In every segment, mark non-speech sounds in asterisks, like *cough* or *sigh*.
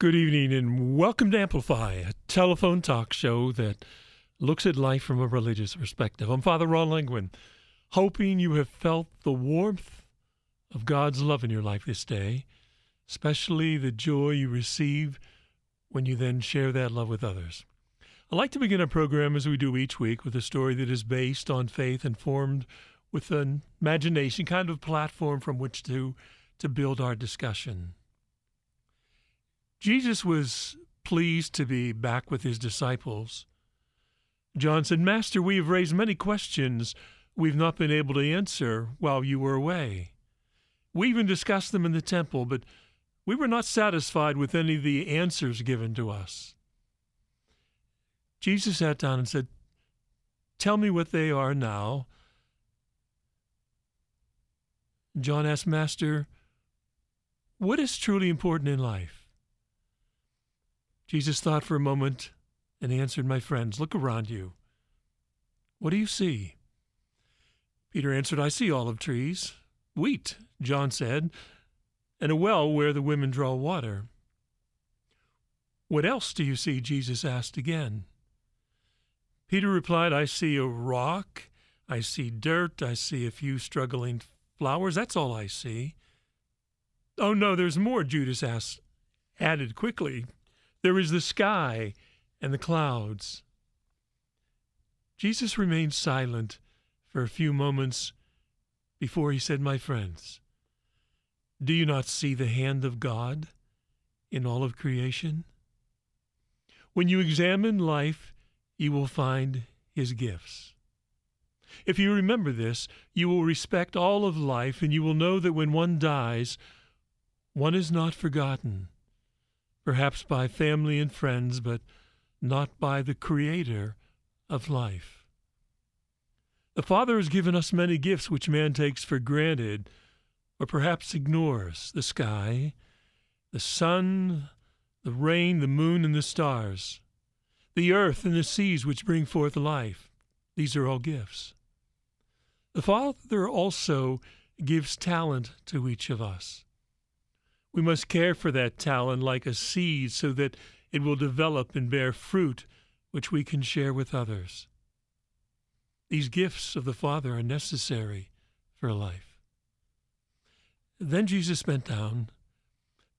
Good evening and welcome to Amplify, a telephone talk show that looks at life from a religious perspective. I'm Father Ron Lengwin, hoping you have felt the warmth of God's love in your life this day, especially the joy you receive when you then share that love with others. I'd like to begin our program as we do each week with a story that is based on faith and formed with an imagination, kind of platform from which to, to build our discussion. Jesus was pleased to be back with his disciples. John said, Master, we have raised many questions we've not been able to answer while you were away. We even discussed them in the temple, but we were not satisfied with any of the answers given to us. Jesus sat down and said, Tell me what they are now. John asked, Master, what is truly important in life? Jesus thought for a moment and answered, My friends, look around you. What do you see? Peter answered, I see olive trees, wheat, John said, and a well where the women draw water. What else do you see? Jesus asked again. Peter replied, I see a rock, I see dirt, I see a few struggling flowers. That's all I see. Oh, no, there's more, Judas asked, added quickly. There is the sky and the clouds. Jesus remained silent for a few moments before he said, My friends, do you not see the hand of God in all of creation? When you examine life, you will find his gifts. If you remember this, you will respect all of life and you will know that when one dies, one is not forgotten perhaps by family and friends, but not by the Creator of life. The Father has given us many gifts which man takes for granted or perhaps ignores the sky, the sun, the rain, the moon, and the stars, the earth and the seas which bring forth life. These are all gifts. The Father also gives talent to each of us. We must care for that talent like a seed so that it will develop and bear fruit which we can share with others. These gifts of the Father are necessary for life. Then Jesus bent down,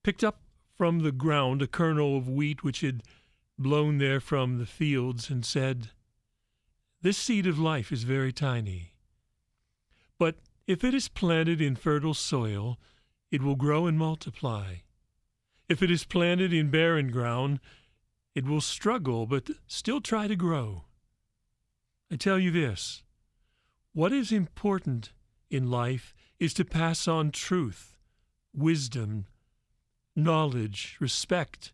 picked up from the ground a kernel of wheat which had blown there from the fields, and said, This seed of life is very tiny. But if it is planted in fertile soil, it will grow and multiply. If it is planted in barren ground, it will struggle, but still try to grow. I tell you this what is important in life is to pass on truth, wisdom, knowledge, respect,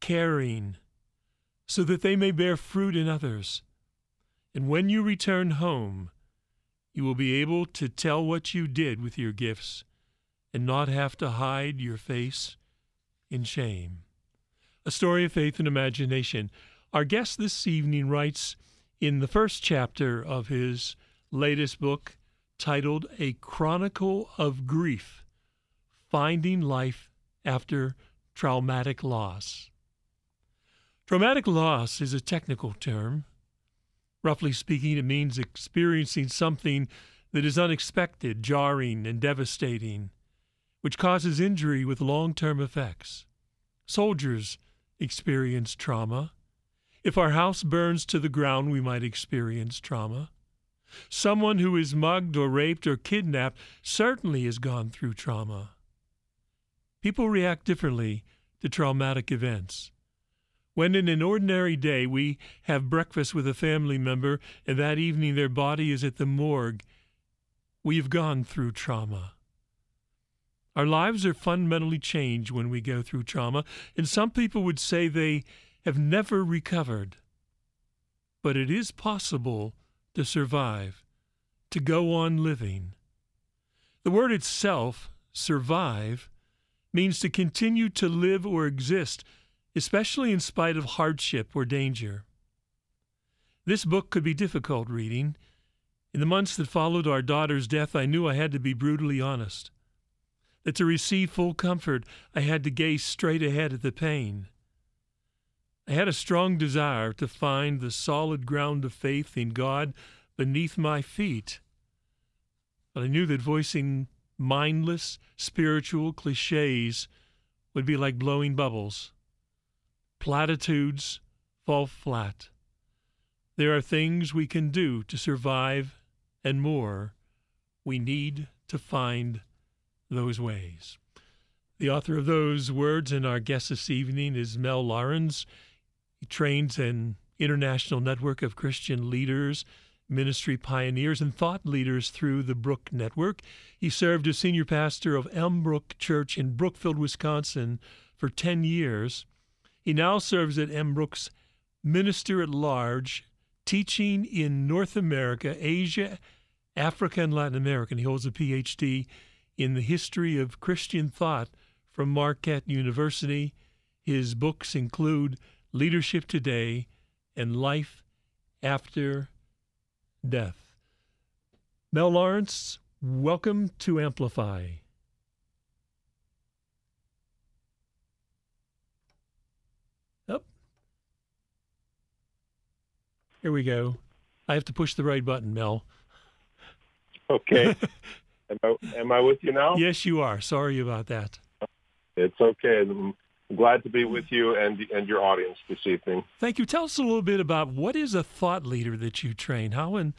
caring, so that they may bear fruit in others. And when you return home, you will be able to tell what you did with your gifts and not have to hide your face in shame. A story of faith and imagination. Our guest this evening writes in the first chapter of his latest book titled A Chronicle of Grief Finding Life After Traumatic Loss. Traumatic loss is a technical term. Roughly speaking, it means experiencing something that is unexpected, jarring, and devastating which causes injury with long term effects. Soldiers experience trauma. If our house burns to the ground, we might experience trauma. Someone who is mugged or raped or kidnapped certainly has gone through trauma. People react differently to traumatic events. When in an ordinary day we have breakfast with a family member and that evening their body is at the morgue, we've gone through trauma. Our lives are fundamentally changed when we go through trauma, and some people would say they have never recovered. But it is possible to survive, to go on living. The word itself, survive, means to continue to live or exist, especially in spite of hardship or danger. This book could be difficult reading. In the months that followed our daughter's death, I knew I had to be brutally honest. That to receive full comfort, I had to gaze straight ahead at the pain. I had a strong desire to find the solid ground of faith in God beneath my feet. But I knew that voicing mindless spiritual cliches would be like blowing bubbles. Platitudes fall flat. There are things we can do to survive and more. We need to find those ways. The author of those words and our guest this evening is Mel Lawrenz. He trains an international network of Christian leaders ministry pioneers and thought leaders through the Brook Network. He served as senior pastor of Elmbrook Church in Brookfield, Wisconsin for 10 years. He now serves at Elmbrook's minister at large, teaching in North America, Asia, Africa, and Latin America. And he holds a PhD in the history of Christian thought from Marquette University. His books include Leadership Today and Life After death. Mel Lawrenz, welcome to Amplify. Up. Here we go. I have to push the right button, Mel. Okay. *laughs* am, I, am I with you now? Yes, you are. Sorry about that. It's okay. I'm glad to be with you and and your audience this evening. Thank you. Tell us a little bit about what is a thought leader that you train. How and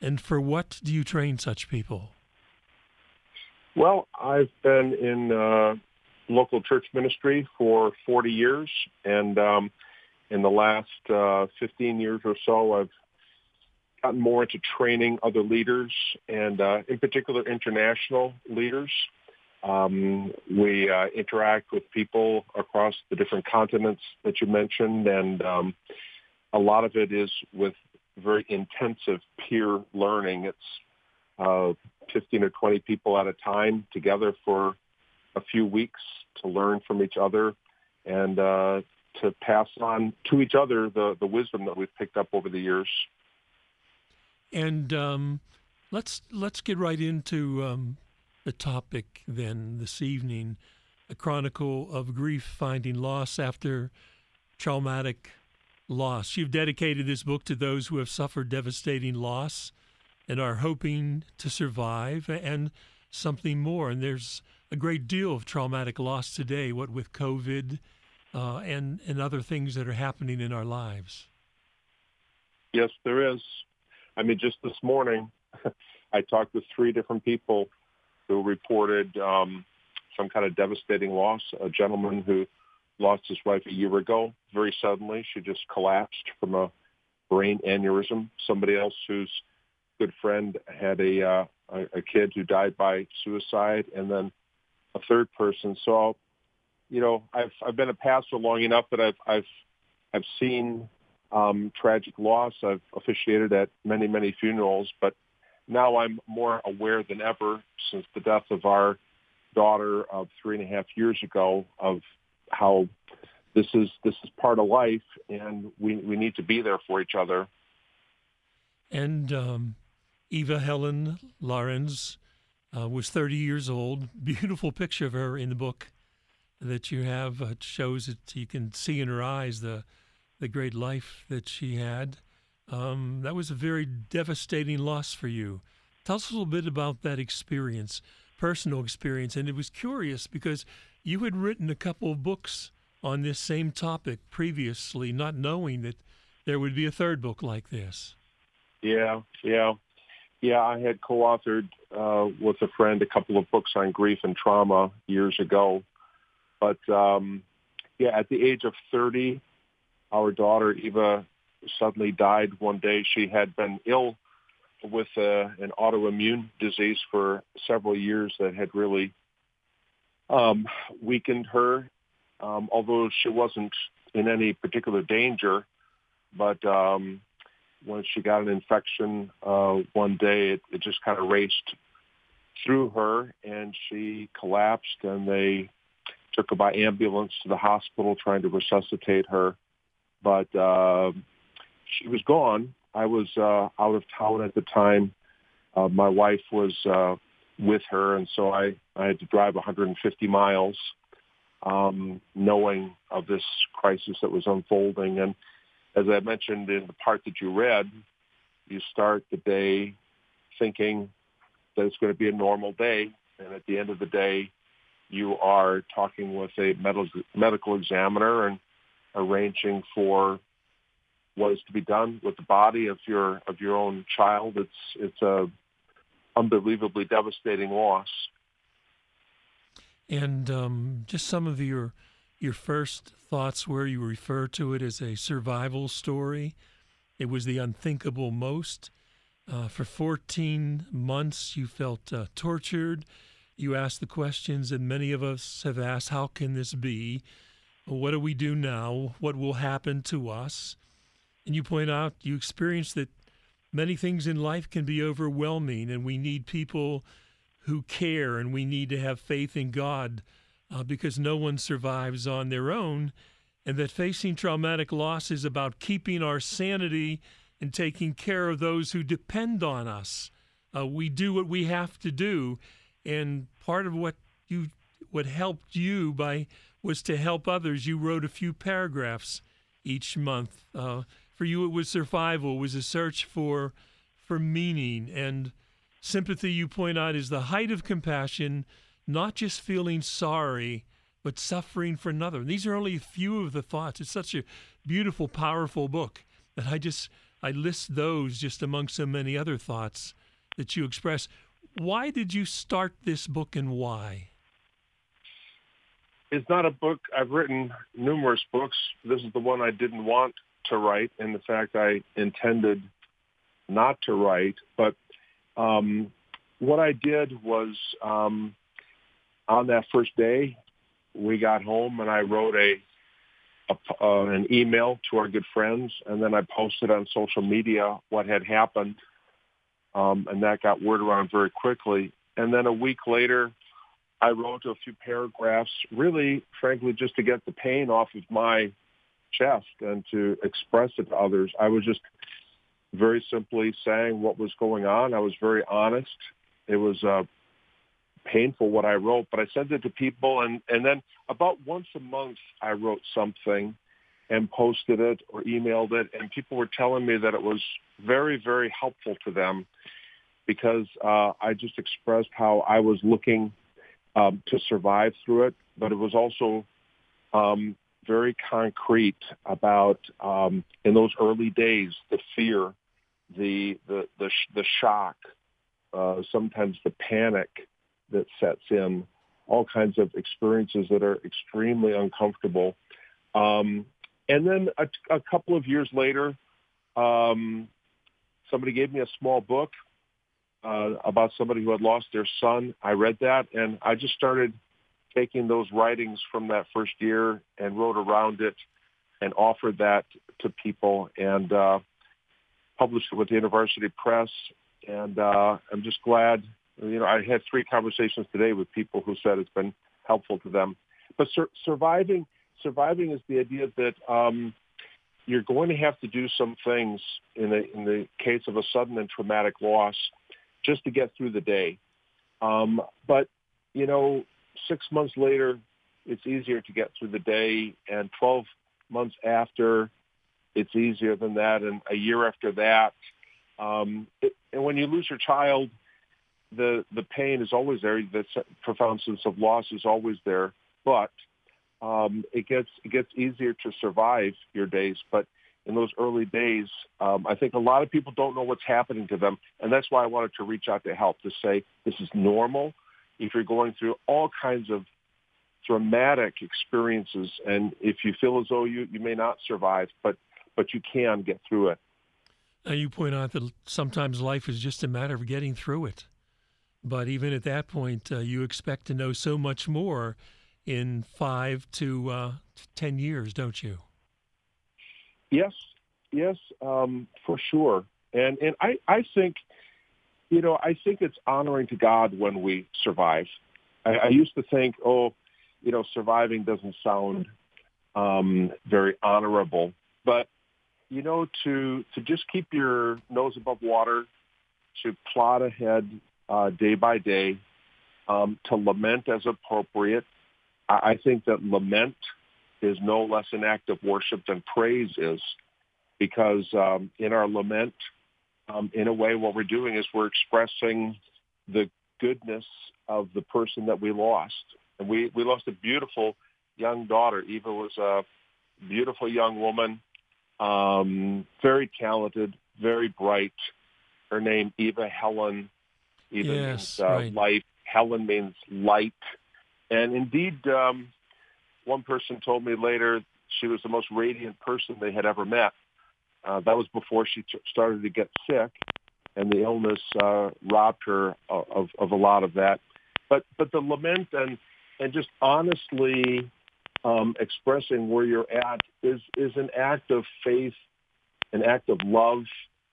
and for what do you train such people? Well, I've been in uh, local church ministry for 40 years, and um, in the last uh, 15 years or so, I've gotten more into training other leaders, and uh, in particular, international leaders. Um, we uh, interact with people across the different continents that you mentioned, and um, a lot of it is with very intensive peer learning. It's uh, 15 or 20 people at a time together for a few weeks to learn from each other and uh, to pass on to each other the, the wisdom that we've picked up over the years. And um, let's let's get right into um, the topic then this evening, a chronicle of grief, finding loss after traumatic loss. You've dedicated this book to those who have suffered devastating loss and are hoping to survive and something more. And there's a great deal of traumatic loss today, what with COVID uh, and, and other things that are happening in our lives. Yes, there is. I mean, just this morning, *laughs* I talked with three different people who reported um, some kind of devastating loss. A gentleman who lost his wife a year ago very suddenly. She just collapsed from a brain aneurysm. Somebody else whose good friend had a, uh, a, a kid who died by suicide, and then a third person. So, you know, I've I've been a pastor long enough that I've I've I've seen um, tragic loss. I've officiated at many many funerals, but now I'm more aware than ever since the death of our daughter of three and a half years ago of how this is this is part of life, and we we need to be there for each other. And um, Eva Helen Lawrenz uh, was 30 years old. Beautiful picture of her in the book that you have. Uh, shows that you can see in her eyes the the great life that she had. Um, that was a very devastating loss for you. Tell us a little bit about that experience, personal experience. And it was curious because you had written a couple of books on this same topic previously, not knowing that there would be a third book like this. Yeah, yeah. Yeah, I had co-authored uh, with a friend a couple of books on grief and trauma years ago. But um, yeah, at the age of 30, our daughter Eva suddenly died one day. She had been ill with uh, an autoimmune disease for several years that had really um, weakened her, um, although she wasn't in any particular danger. But um, when she got an infection uh, one day, it, it just kind of raced through her, and she collapsed, and they took her by ambulance to the hospital trying to resuscitate her. But uh, she was gone. I was uh, out of town at the time. Uh, my wife was uh, with her, and so I, I had to drive 150 miles, um, knowing of this crisis that was unfolding. And as I mentioned in the part that you read, you start the day thinking that it's going to be a normal day, and at the end of the day, you are talking with a medical medical examiner and arranging for what is to be done with the body of your of your own child. It's it's a unbelievably devastating loss. And um, just some of your your first thoughts where you refer to it as a survival story. It was the unthinkable most. Uh, for 14 months, you felt uh, tortured. You asked the questions that many of us have asked How can this be? What do we do now? What will happen to us? And you point out you experienced that many things in life can be overwhelming, and we need people who care, and we need to have faith in God uh, because no one survives on their own, and that facing traumatic loss is about keeping our sanity and taking care of those who depend on us. Uh, we do what we have to do, and part of what you what helped you by was to help others. You wrote a few paragraphs each month. Uh, for you, it was survival, it was a search for for meaning and sympathy. You point out is the height of compassion not just feeling sorry, but suffering for another. And these are only a few of the thoughts. It's such a beautiful, powerful book that I just I list those just among so many other thoughts that you express. Why did you start this book and why? It's not a book. I've written numerous books. This is the one I didn't want to write, and the fact I intended not to write. But um, what I did was um, on that first day, we got home and I wrote a, a uh, an email to our good friends, and then I posted on social media what had happened, um, and that got word around very quickly. And then a week later, I wrote a few paragraphs, really, frankly, just to get the pain off of my chest and to express it to others. I was just very simply saying what was going on. I was very honest. It was uh, painful what I wrote, but I sent it to people, and and then about once a month I wrote something and posted it or emailed it, and people were telling me that it was very very helpful to them because uh, I just expressed how I was looking um, to survive through it, but it was also um, very concrete about um, in those early days the fear, the the the, the shock, uh, sometimes the panic that sets in, all kinds of experiences that are extremely uncomfortable. Um, and then a, couple of years later, um, somebody gave me a small book uh, about somebody who had lost their son. I read that, and I just started taking those writings from that first year and wrote around it and offered that to people and uh, published it with the University Press. And uh, I'm just glad you know, I had three conversations today with people who said it's been helpful to them. But sur- surviving, surviving is the idea that um, you're going to have to do some things in the in the case of a sudden and traumatic loss, just to get through the day. Um, but you know, six months later, it's easier to get through the day, and 12 months after, it's easier than that, and a year after that. Um, it, and when you lose your child, the the pain is always there. The profound sense of loss is always there. But um, it gets it gets easier to survive your days. But in those early days, um, I think a lot of people don't know what's happening to them, and that's why I wanted to reach out to help to say this is normal. If you're going through all kinds of dramatic experiences, and if you feel as though you, you may not survive, but but you can get through it. Now you point out that sometimes life is just a matter of getting through it, but even at that point, uh, you expect to know so much more in five to uh, ten years, don't you? Yes, yes, um, for sure. And and I, I think, you know, I think it's honoring to God when we survive. I, I used to think, oh, you know, surviving doesn't sound um, very honorable, but you know, to to just keep your nose above water, to plod ahead uh, day by day, um, to lament as appropriate. I, I think that lament is no less an act of worship than praise is, because um, in our lament, um, in a way, what we're doing is we're expressing the goodness of the person that we lost. And we, we lost a beautiful young daughter. Eva was a beautiful young woman, um, very talented, very bright. Her name, Eva Helen. Eva yes, means uh, right. life. Helen means light. And indeed, um, one person told me later she was the most radiant person they had ever met. Uh, that was before she t- started to get sick, and the illness uh, robbed her of, of a lot of that. But but the lament and and just honestly um, expressing where you're at is is an act of faith, an act of love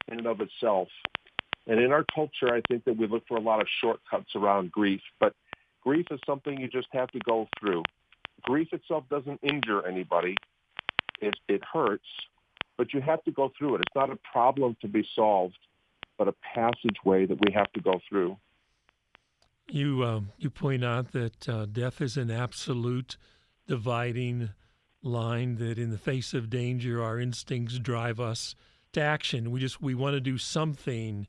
in and of itself. And in our culture, I think that we look for a lot of shortcuts around grief, but grief is something you just have to go through grief itself doesn't injure anybody. It, it hurts, but you have to go through it. It's not a problem to be solved, but a passageway that we have to go through. You uh, you point out that uh, death is an absolute dividing line. That in the face of danger, our instincts drive us to action. We just we want to do something,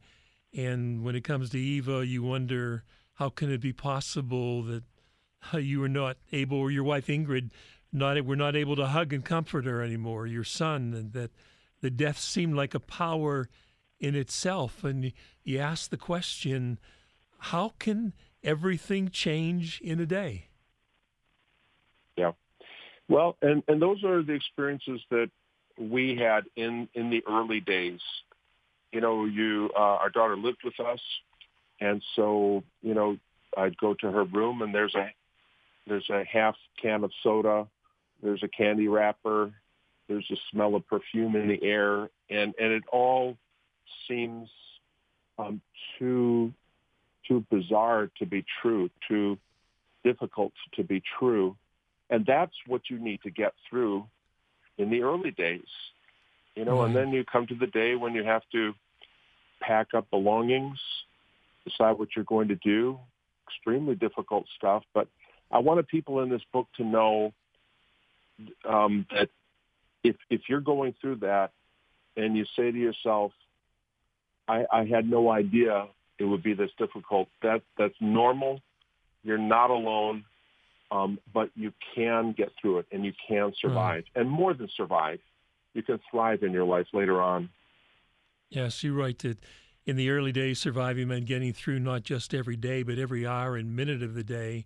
and when it comes to Eva, you wonder how can it be possible that *laughs* you were not able, or your wife Ingrid, not were not able to hug and comfort her anymore. Your son, and that the death seemed like a power in itself. And you ask the question, how can everything change in a day? Yeah. Well, and, and those are the experiences that we had in, in the early days. You know, you uh, our daughter lived with us, and so you know I'd go to her room, and there's a there's a half can of soda. There's a candy wrapper. There's a smell of perfume in the air, and and it all seems um, too too bizarre to be true, too difficult to be true, and that's what you need to get through in the early days, you know. And then you come to the day when you have to pack up belongings, decide what you're going to do. Extremely difficult stuff, but I wanted people in this book to know um, that if if you're going through that and you say to yourself, I, I had no idea it would be this difficult. That that's normal. You're not alone, um, but you can get through it and you can survive. Right. And more than survive, you can thrive in your life later on. Yes, you're right. That in the early days, surviving meant getting through not just every day, but every hour and minute of the day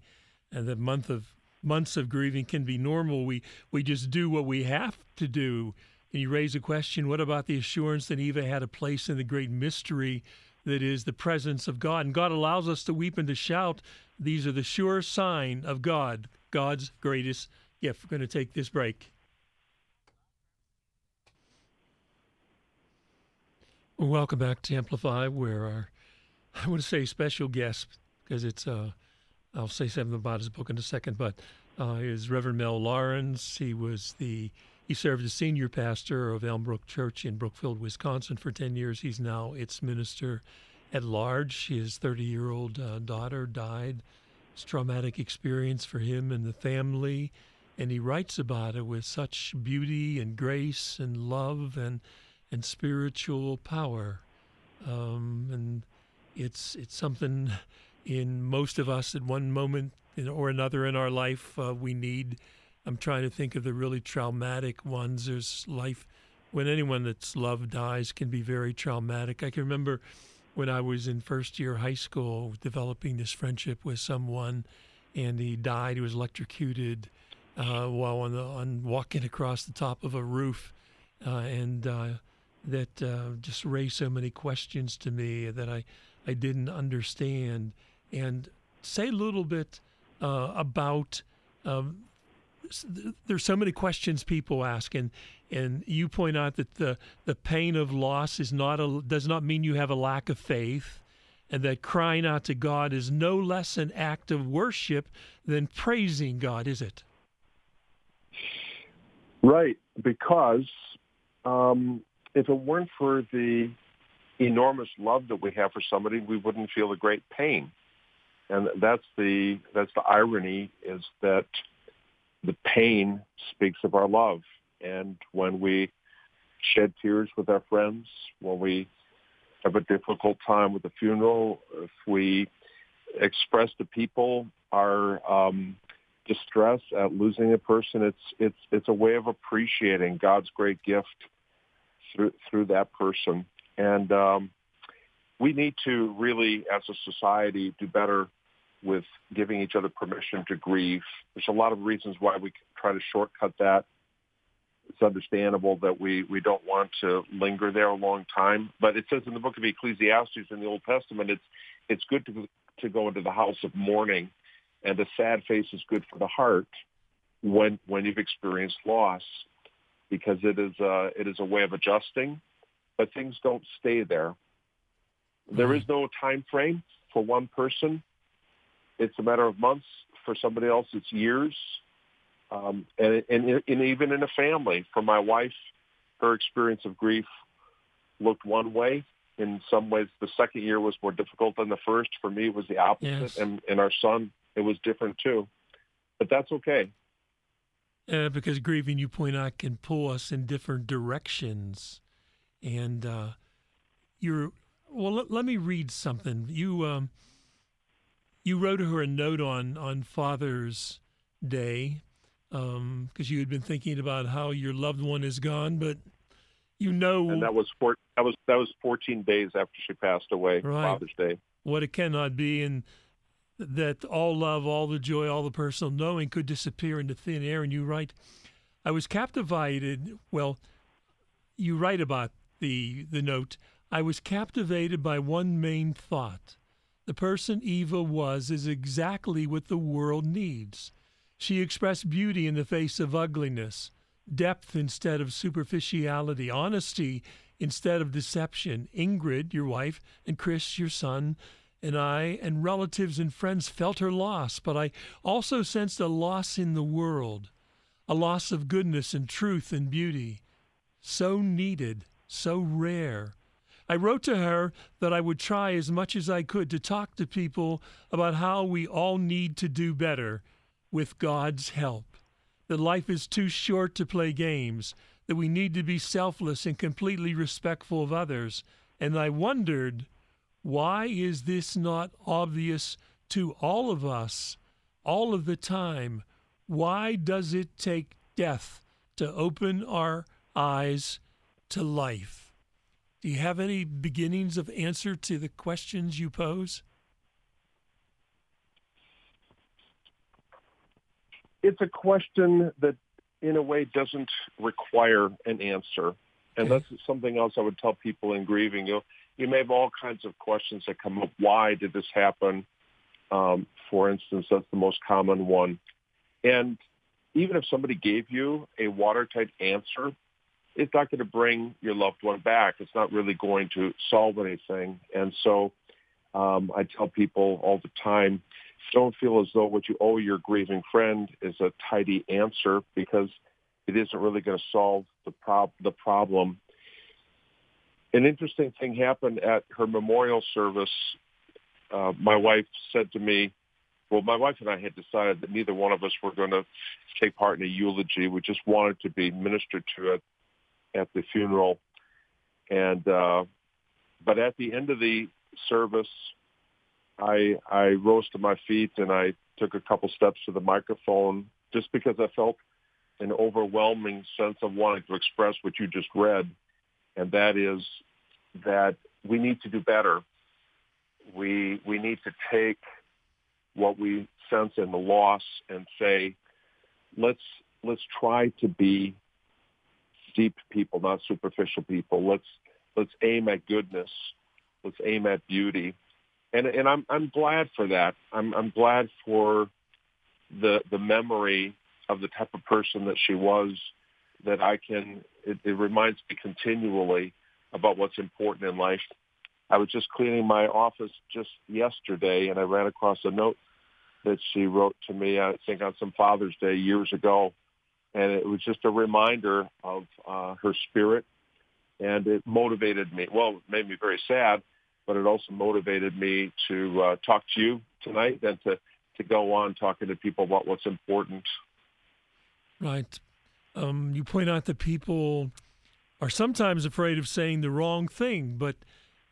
and the month of months of grieving can be normal. We we just do what we have to do. And you raise a question: What about the assurance that Eva had a place in the great mystery that is the presence of God? And God allows us to weep and to shout. These are the sure sign of God, God's greatest gift. We're going to take this break. welcome back to Amplify, where our I want to say special guest because it's uh I'll say something about his book in a second, but uh, is Reverend Mel Lawrenz. He was the he served as senior pastor of Elmbrook Church in Brookfield, Wisconsin for 10 years. He's now its minister at large. His 30 year old uh, daughter died. It's a traumatic experience for him and the family. And he writes about it with such beauty and grace and love and, and spiritual power. Um, and it's, it's something in most of us at one moment or another in our life uh, we need I'm trying to think of the really traumatic ones. There's life when anyone that's loved dies can be very traumatic. I can remember when I was in first year high school developing this friendship with someone, and he died. He was electrocuted uh, while on, the, on walking across the top of a roof, uh, and uh, that uh, just raised so many questions to me that I I didn't understand. And say a little bit uh, about. Um, there's so many questions people ask, and and you point out that the the pain of loss is not a does not mean you have a lack of faith, and that crying out to God is no less an act of worship than praising God, is it? Right, because um, if it weren't for the enormous love that we have for somebody, we wouldn't feel the great pain. And that's the that's the irony is that the pain speaks of our love. And when we shed tears with our friends, when we have a difficult time with the funeral, if we express to people our um, distress at losing a person, it's it's it's a way of appreciating God's great gift through through that person. And um, we need to really, as a society, do better with giving each other permission to grieve. There's a lot of reasons why we try to shortcut that. It's understandable that we, we don't want to linger there a long time. But it says in the book of Ecclesiastes in the Old Testament, it's, it's good to, to go into the house of mourning. And a sad face is good for the heart when, when you've experienced loss because it is, a, it is a way of adjusting, but things don't stay there. There mm-hmm. no time frame for one person it's a matter of months. For somebody else, it's years. Um, and, and, and even in a family, for my wife, her experience of grief looked one way. In some ways, the second year was more difficult than the first. For me, it was the opposite. Yes. And, and our son, it was different too. But that's okay. Uh, because grieving, you point out, can pull us in different directions. And uh, you're, well, let, let, me read something. You, um, you wrote her a note on on Father's Day because um, you had been thinking about how your loved one is gone, but you know, and that was four, that was that was 14 days after she passed away, right. Father's Day. What it cannot be, and that all love, all the joy, all the personal knowing could disappear into thin air. And you write, I was captivated. Well, you write about the the note. I was captivated by one main thought the person Eva was is exactly what the world needs. She expressed beauty in the face of ugliness, depth instead of superficiality, honesty instead of deception. Ingrid, your wife, and Chris, your son, and I, and relatives and friends felt her loss, but I also sensed a loss in the world, a loss of goodness and truth and beauty. So needed, so rare. I wrote to her that I would try as much as I could to talk to people about how we all need to do better with God's help. That life is too short to play games, that we need to be selfless and completely respectful of others. And I wondered, why is this not obvious to all of us all of the time? Why does it take death to open our eyes to life? Do you have any beginnings of answer to the questions you pose? It's a question that, in a way, doesn't require an answer. And that's something else I would tell people in grieving. You, you may have all kinds of questions that come up. Why did this happen? Um, for instance, that's the most common one. And even if somebody gave you a watertight answer, it's not going to bring your loved one back. It's not really going to solve anything. And so um, I tell people all the time, don't feel as though what you owe your grieving friend is a tidy answer because it isn't really going to solve the, prob- the problem. An interesting thing happened at her memorial service. Uh, my wife said to me, well, my wife and I had decided that neither one of us were going to take part in a eulogy. We just wanted to be ministered to at at the funeral. And uh, but at the end of the service, I I rose to my feet and I took a couple steps to the microphone just because I felt an overwhelming sense of wanting to express what you just read, and that is that we need to do better. We we need to take what we sense in the loss and say, let's let's try to be deep people, not superficial people. Let's let's aim at goodness. Let's aim at beauty. And and I'm I'm glad for that. I'm I'm glad for the the memory of the type of person that she was that I can it, it reminds me continually about what's important in life. I was just cleaning my office just yesterday and I ran across a note that she wrote to me, I think on some Father's Day years ago. And it was just a reminder of uh, her spirit and it motivated me. Well, it made me very sad, but it also motivated me to uh, talk to you tonight and to, to go on talking to people about what's important. Right. Um, you point out that people are sometimes afraid of saying the wrong thing, but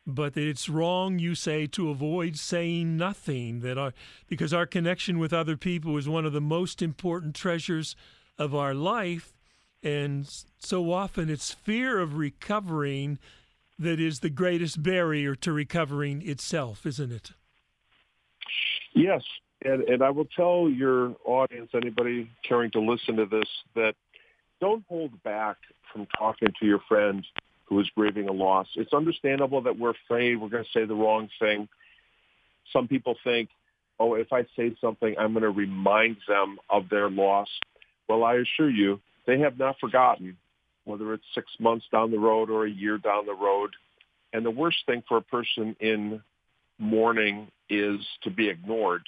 but that it's wrong, you say, to avoid saying nothing. That our because our connection with other people is one of the most important treasures of our life, and so often it's fear of recovering that is the greatest barrier to recovering itself, isn't it? Yes. And, and I will tell your audience, anybody caring to listen to this, that don't hold back from talking to your friend who is grieving a loss. It's understandable that we're afraid we're going to say the wrong thing. Some people think, oh, if I say something, I'm going to remind them of their loss. Well, I assure you, they have not forgotten, whether it's six months down the road or a year down the road. And the worst thing for a person in mourning is to be ignored.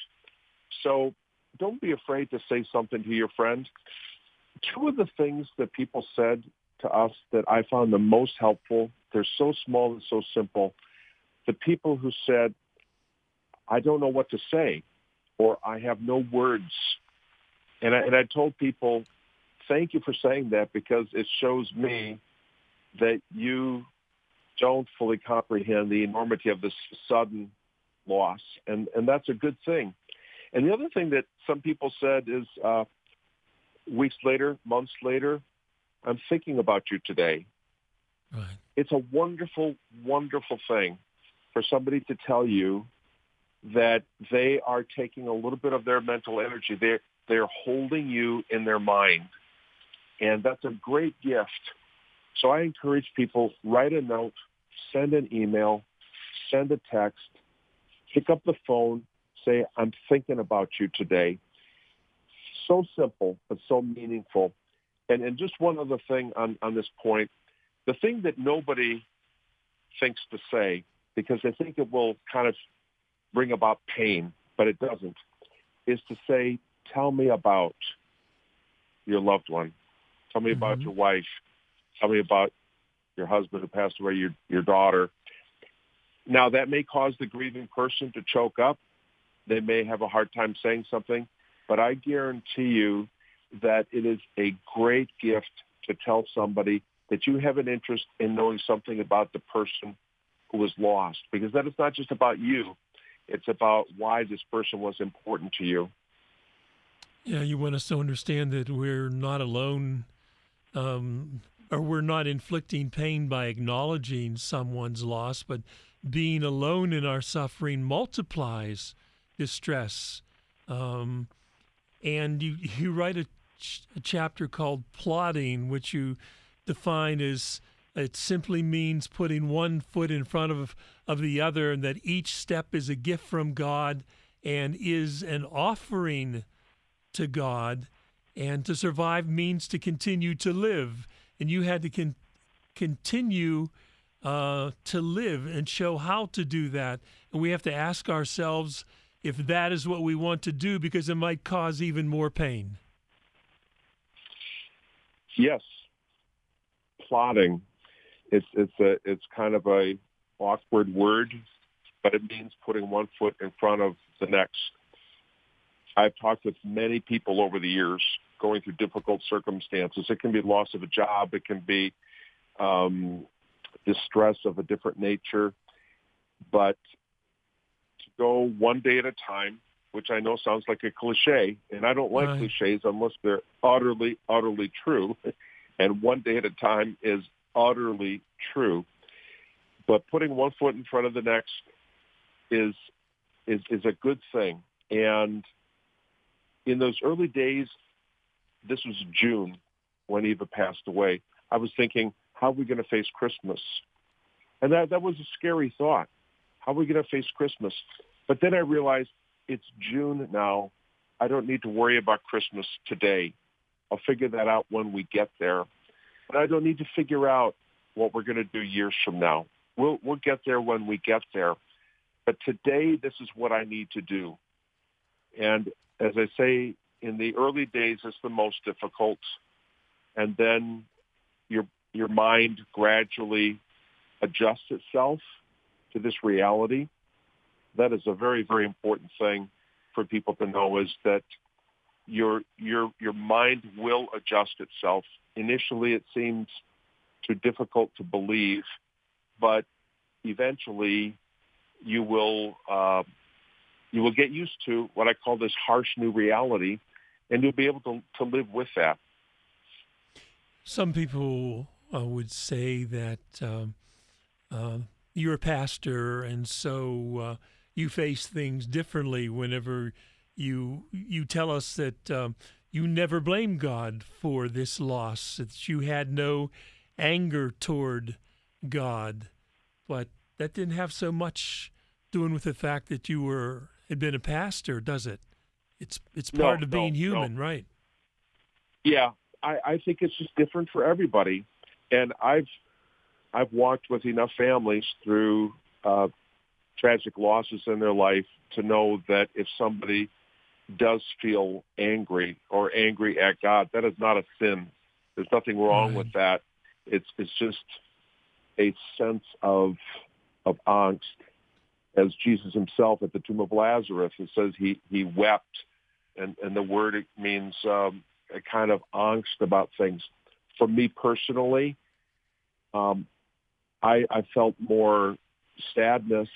So don't be afraid to say something to your friend. Two of the things that people said to us that I found the most helpful, they're so small and so simple. The people who said, I don't know what to say, or I have no words. And I, and I told people, thank you for saying that because it shows me that you don't fully comprehend the enormity of this sudden loss. And, and that's a good thing. And the other thing that some people said is uh, weeks later, months later, I'm thinking about you today. Right. It's a wonderful, wonderful thing for somebody to tell you that they are taking a little bit of their mental energy. They're, they're holding you in their mind. And that's a great gift. So I encourage people, write a note, send an email, send a text, pick up the phone, say, I'm thinking about you today. So simple, but so meaningful. And, and just one other thing on, on this point, the thing that nobody thinks to say, because they think it will kind of bring about pain, but it doesn't, is to say, tell me about your loved one. Tell me mm-hmm. about your wife. Tell me about your husband who passed away, your, your daughter. Now, that may cause the grieving person to choke up. They may have a hard time saying something, but I guarantee you that it is a great gift to tell somebody that you have an interest in knowing something about the person who was lost, because that is not just about you. It's about why this person was important to you. Yeah, you want us to understand that we're not alone, um, or we're not inflicting pain by acknowledging someone's loss, but being alone in our suffering multiplies distress. Um, and you, *laughs* you write a, ch- a chapter called Plodding, which you define as it simply means putting one foot in front of, of the other, and that each step is a gift from God and is an offering to God. And to survive means to continue to live. And you had to con- continue uh, to live and show how to do that. And we have to ask ourselves if that is what we want to do because it might cause even more pain. Yes. Plodding. It's it's a it's kind of a awkward word, but it means putting one foot in front of the next. I've talked with many people over the years going through difficult circumstances. It can be loss of a job. It can be um, distress of a different nature. But to go one day at a time, which I know sounds like a cliche, and I don't like right. cliches unless they're utterly, utterly true. *laughs* and one day at a time is utterly true. But putting one foot in front of the next is is is a good thing. And in those early days, this was June when Eva passed away. I was thinking, how are we going to face Christmas? And that that was a scary thought. How are we going to face Christmas? But then I realized it's June now. I don't need to worry about Christmas today. I'll figure that out when we get there. And I don't need to figure out what we're going to do years from now. We'll, we'll get there when we get there. But today, this is what I need to do. And as I say, in the early days, it's the most difficult. And then your, your mind gradually adjusts itself to this reality. That is a very, very important thing for people to know is that your your your mind will adjust itself. Initially, it seems too difficult to believe, but eventually, you will uh, you will get used to what I call this harsh new reality, and you'll be able to to live with that. Some people uh, would say that um, uh, you're a pastor, and so uh, you face things differently whenever you you tell us that um, you never blame God for this loss, that you had no anger toward God, but that didn't have so much doing with the fact that you were had been a pastor, does it? It's it's part no, of being no, human, no. right? Yeah, I, I think it's just different for everybody, and I've I've walked with enough families through uh, tragic losses in their life to know that if somebody does feel angry or angry at God, that is not a sin. There's nothing wrong Right. with that. It's it's just a sense of of angst. As Jesus himself at the tomb of Lazarus, it says he he wept, and and the word means um, a kind of angst about things. For me personally, um, I I felt more sadness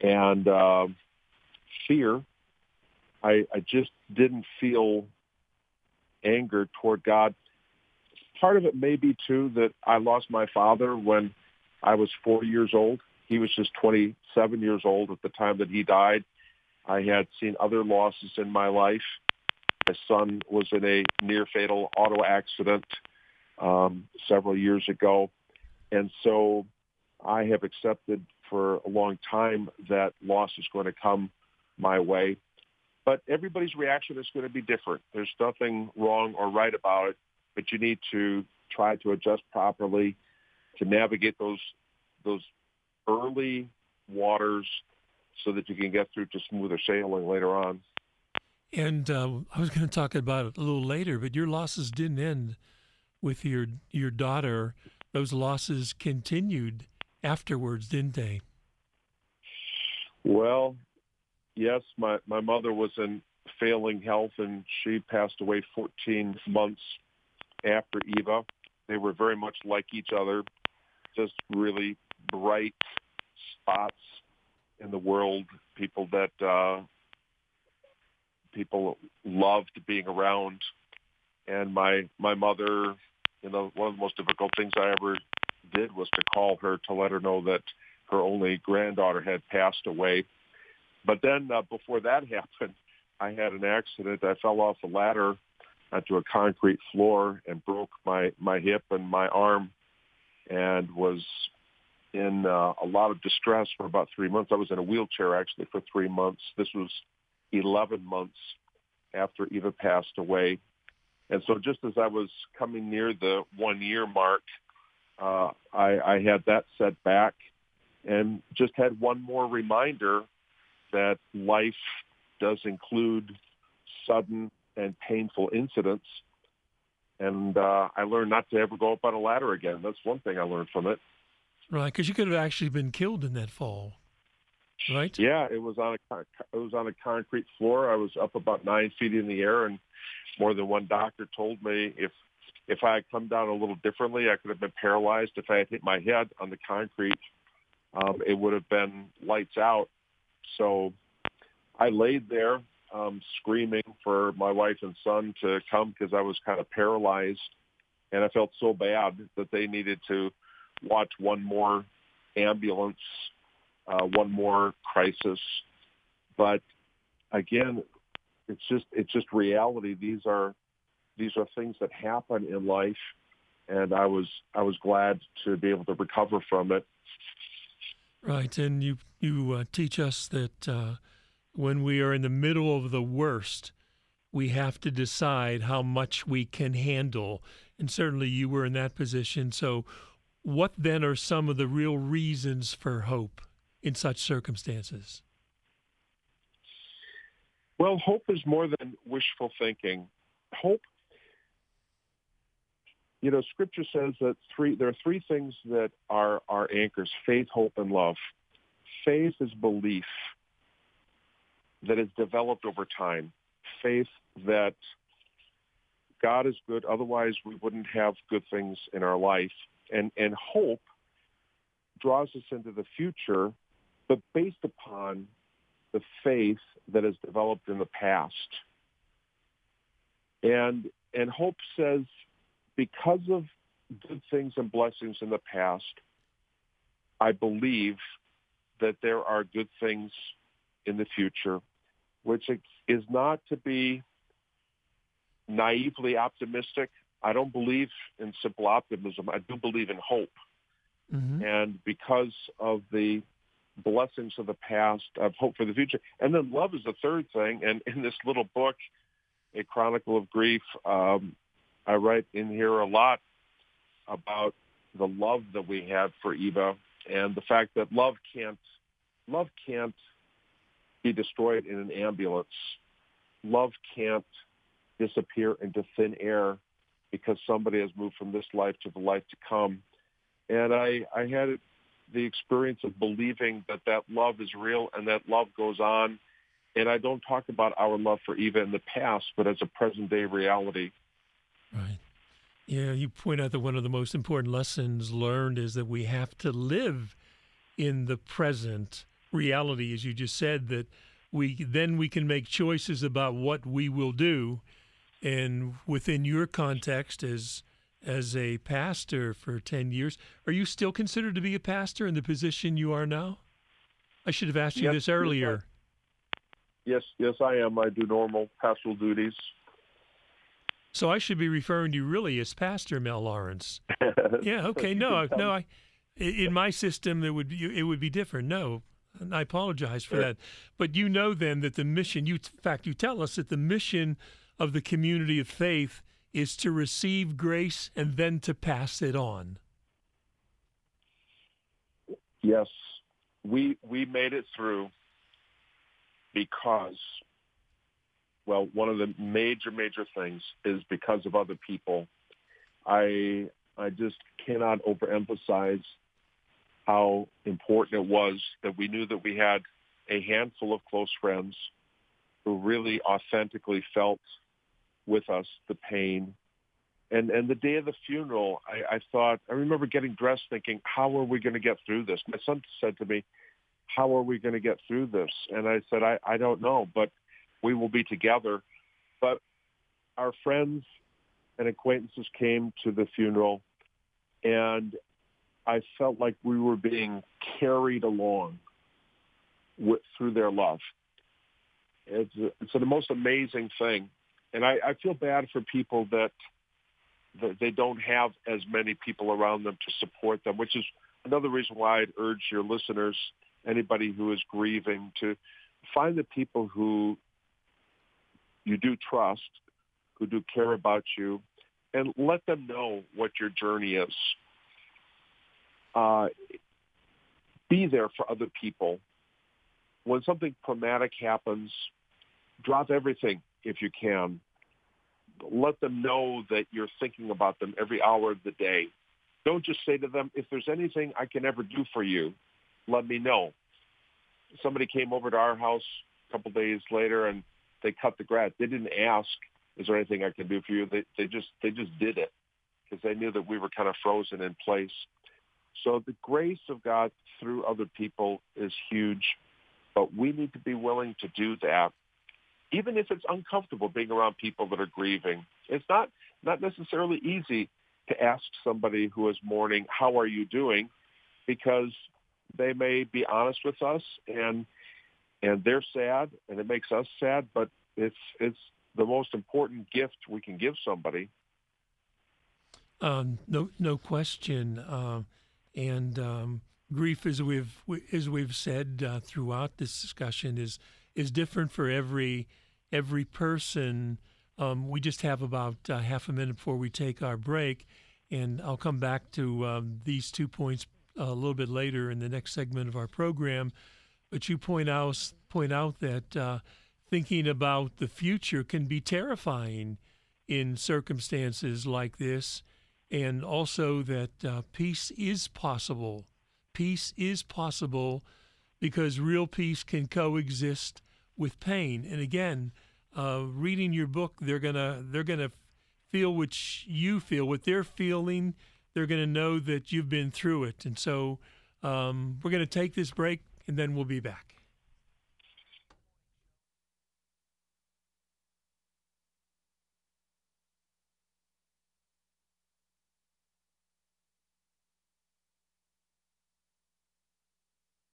and uh, fear. I, I just didn't feel anger toward God. Part of it may be too that I lost my father when I was four years old. He was just 27 years old at the time that he died. I had seen other losses in my life. My son was in a near fatal auto accident um, several years ago. And so I have accepted for a long time that loss is going to come my way. But everybody's reaction is going to be different. There's nothing wrong or right about it, but you need to try to adjust properly to navigate those those early waters so that you can get through to smoother sailing later on. And uh, I was going to talk about it a little later, but your losses didn't end with your your daughter. Those losses continued afterwards, didn't they? Well, yes, my, my mother was in failing health and she passed away 14 months after Eva. They were very much like each other, just really bright spots in the world, people that uh, people loved being around. And my my mother, you know, one of the most difficult things I ever did was to call her to let her know that her only granddaughter had passed away. But then uh, before that *laughs* happened, I had an accident. I fell off a ladder onto a concrete floor and broke my my hip and my arm, and was in uh, a lot of distress for about three months. I was in a wheelchair actually for three months. This was 11 months after Eva passed away. And so just as I was coming near the one year mark, uh, I, I had that set back and just had one more reminder that life does include sudden and painful incidents. And uh, I learned not to ever go up on a ladder again. That's one thing I learned from it. Right, because you could have actually been killed in that fall, right? Yeah, it was on a it was on a concrete floor. I was up about nine feet in the air, and more than one doctor told me if if I had come down a little differently, I could have been paralyzed. If I had hit my head on the concrete, um, it would have been lights out. So I laid there um, screaming for my wife and son to come because I was kind of paralyzed, and I felt so bad that they needed to watch one more ambulance, uh, one more crisis. But again, it's just it's just reality. These are these are things that happen in life, and I was I was glad to be able to recover from it. Right, and you you uh, teach us that uh, when we are in the middle of the worst, we have to decide how much we can handle, and certainly you were in that position. So, what then are some of the real reasons for hope in such circumstances? Well, hope is more than wishful thinking. Hope, you know, Scripture says that three there are three things that are our anchors: faith, hope, and love. Faith is belief that is developed over time. Faith that God is good, otherwise we wouldn't have good things in our life. And and hope draws us into the future, but based upon the faith that is developed in the past. And and hope says because of good things and blessings in the past, I believe that there are good things in the future, which is not to be naively optimistic. I don't believe in simple optimism. I do believe in hope. Mm-hmm. And because of the blessings of the past, of hope for the future. And then love is the third thing. And in this little book, A Chronicle of Grief, um, I write in here a lot about the love that we have for Eva and the fact that love can't love can't be destroyed in an ambulance. Love can't disappear into thin air because somebody has moved from this life to the life to come. And I, I had the experience of believing that that love is real and that love goes on. And I don't talk about our love for Eva in the past, but as a present day reality. Right. Yeah, you point out that one of the most important lessons learned is that we have to live in the present reality, as you just said, that we then we can make choices about what we will do. And within your context as as a pastor for 10 years. Are you still considered to be a pastor in the position you are now? I should have asked you yes, this earlier. Yes, yes, I am. I do normal pastoral duties. So I should be referring to you really as Pastor Mel Lawrenz. *laughs* yeah. Okay. No. No. I. In my system, it would be it would be different. No, I apologize for sure. that. But you know then that the mission. You, in fact, you tell us that the mission of the community of faith is to receive grace and then to pass it on. Yes, we we made it through because well, one of the major major things is because of other people. I I just cannot overemphasize how important it was that we knew that we had a handful of close friends who really authentically felt with us the pain. And and the day of the funeral, I, I thought I remember getting dressed, thinking, how are we going to get through this? My son said to me, "How are we going to get through this?" And I said, "I I don't know, but we will be together." But our friends and acquaintances came to the funeral, and I felt like we were being carried along with, through their love. It's, a, it's the most amazing thing and I, I feel bad for people that that they don't have as many people around them to support them, which is another reason why I'd urge your listeners, anybody who is grieving, to find the people who you do trust, who do care about you, and let them know what your journey is. Uh, be there for other people. When something traumatic happens, drop everything if you can. Let them know that you're thinking about them every hour of the day. Don't just say to them, if there's anything I can ever do for you, let me know. Somebody came over to our house a couple days later and they cut the grass. They didn't ask, is there anything I can do for you? They, they just they just did it because they knew that we were kind of frozen in place. So the grace of God through other people is huge. But we need to be willing to do that, even if it's uncomfortable being around people that are grieving. It's not not necessarily easy to ask somebody who is mourning, "How are you doing?" because they may be honest with us and and they're sad and it makes us sad, but it's it's the most important gift we can give somebody. Um, no, no question. Uh, and um, grief, as we've as we've said uh, throughout this discussion, is is different for every every person. Um, we just have about uh, half a minute before we take our break, and I'll come back to um, these two points uh, a little bit later in the next segment of our program. But you point out point out that uh, thinking about the future can be terrifying in circumstances like this, and also that uh, peace is possible. Peace is possible because real peace can coexist with pain. And again, uh, reading your book, they're gonna they're gonna feel what you feel, what they're feeling. They're gonna know that you've been through it, and so um, we're gonna take this break, and then we'll be back.